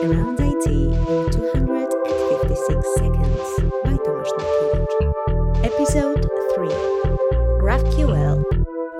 Around IT in 256 seconds by Tomasz Nurkiewicz. Episode 3 GraphQL.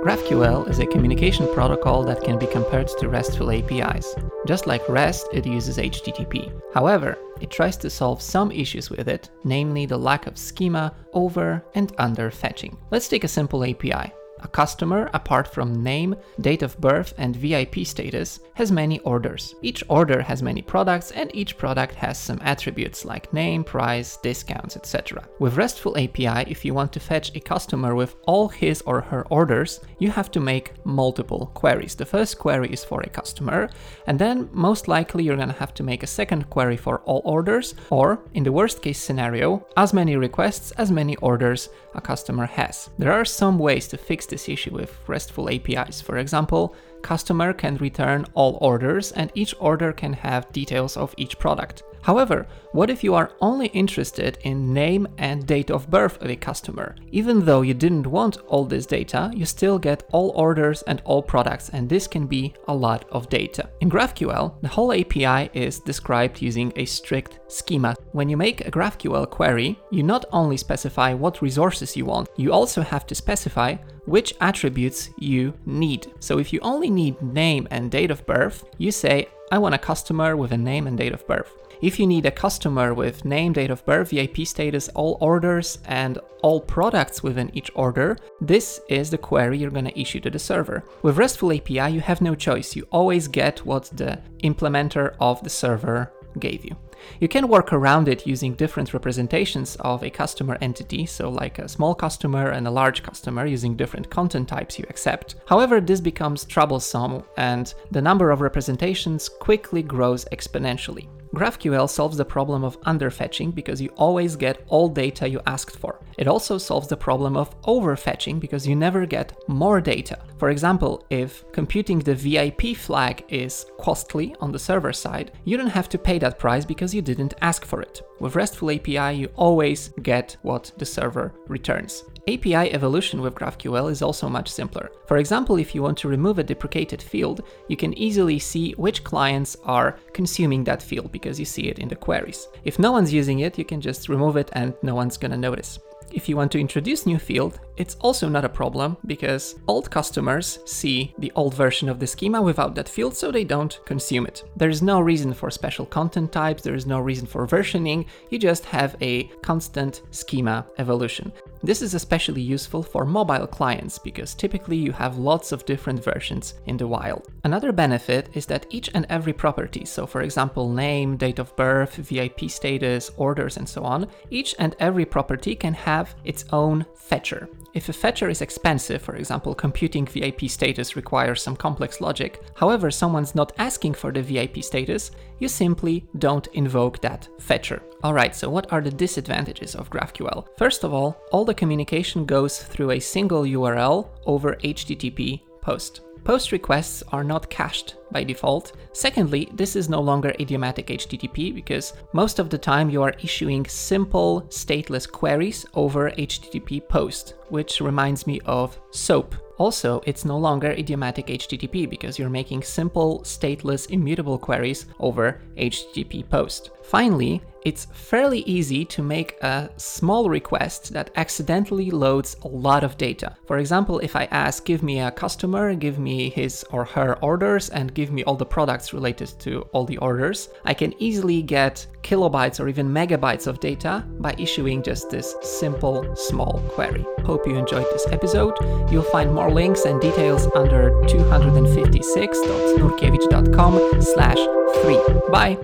GraphQL is a communication protocol that can be compared to RESTful APIs. Just like REST, it uses HTTP. However, it tries to solve some issues with it, namely the lack of schema, over and under fetching. Let's take a simple API. A customer, apart from name, date of birth, and VIP status, has many orders. Each order has many products, and each product has some attributes like name, price, discounts, etc. With RESTful API, if you want to fetch a customer with all his or her orders, you have to make multiple queries. The first query is for a customer, and then most likely you're gonna have to make a second query for all orders, or in the worst case scenario, as many requests as many orders a customer has. There are some ways to fix this issue with RESTful APIs. For example, customer can return all orders and each order can have details of each product. However, what if you are only interested in name and date of birth of a customer? Even though you didn't want all this data, you still get all orders and all products, and this can be a lot of data. In GraphQL, the whole API is described using a strict schema. When you make a GraphQL query, you not only specify what resources you want, you also have to specify which attributes you need. So if you only need name and date of birth, you say, I want a customer with a name and date of birth. If you need a customer with name, date of birth, VIP status, all orders, and all products within each order, this is the query you're going to issue to the server. With RESTful API, you have no choice. You always get what the implementer of the server gave you. You can work around it using different representations of a customer entity, so like a small customer and a large customer using different content types you accept. However, this becomes troublesome and the number of representations quickly grows exponentially. GraphQL solves the problem of underfetching because you always get all data you asked for. It also solves the problem of overfetching because you never get more data. For example, if computing the VIP flag is costly on the server side, you don't have to pay that price because you didn't ask for it. With RESTful API, you always get what the server returns. API evolution with GraphQL is also much simpler. For example, if you want to remove a deprecated field, you can easily see which clients are consuming that field because you see it in the queries. If no one's using it, you can just remove it and no one's gonna notice. If you want to introduce new field, it's also not a problem because old customers see the old version of the schema without that field so they don't consume it. There is no reason for special content types, there is no reason for versioning, you just have a constant schema evolution. This is especially useful for mobile clients because typically you have lots of different versions in the wild. Another benefit is that each and every property, so for example name, date of birth, VIP status, orders and so on, each and every property can have its own fetcher. If a fetcher is expensive, for example, computing VIP status requires some complex logic, however, someone's not asking for the VIP status, you simply don't invoke that fetcher. Alright, so what are the disadvantages of GraphQL? First of all, all the communication goes through a single URL over HTTP post. Post requests are not cached by default. Secondly, this is no longer idiomatic HTTP because most of the time you are issuing simple stateless queries over HTTP post, which reminds me of SOAP. Also, it's no longer idiomatic HTTP because you're making simple, stateless, immutable queries over HTTP post. Finally, it's fairly easy to make a small request that accidentally loads a lot of data. For example, if I ask, give me a customer, give me his or her orders, and give me all the products related to all the orders, I can easily get kilobytes or even megabytes of data by issuing just this simple small query. Hope you enjoyed this episode. You'll find more links and details under 256.nurkiewicz.com slash 3. Bye!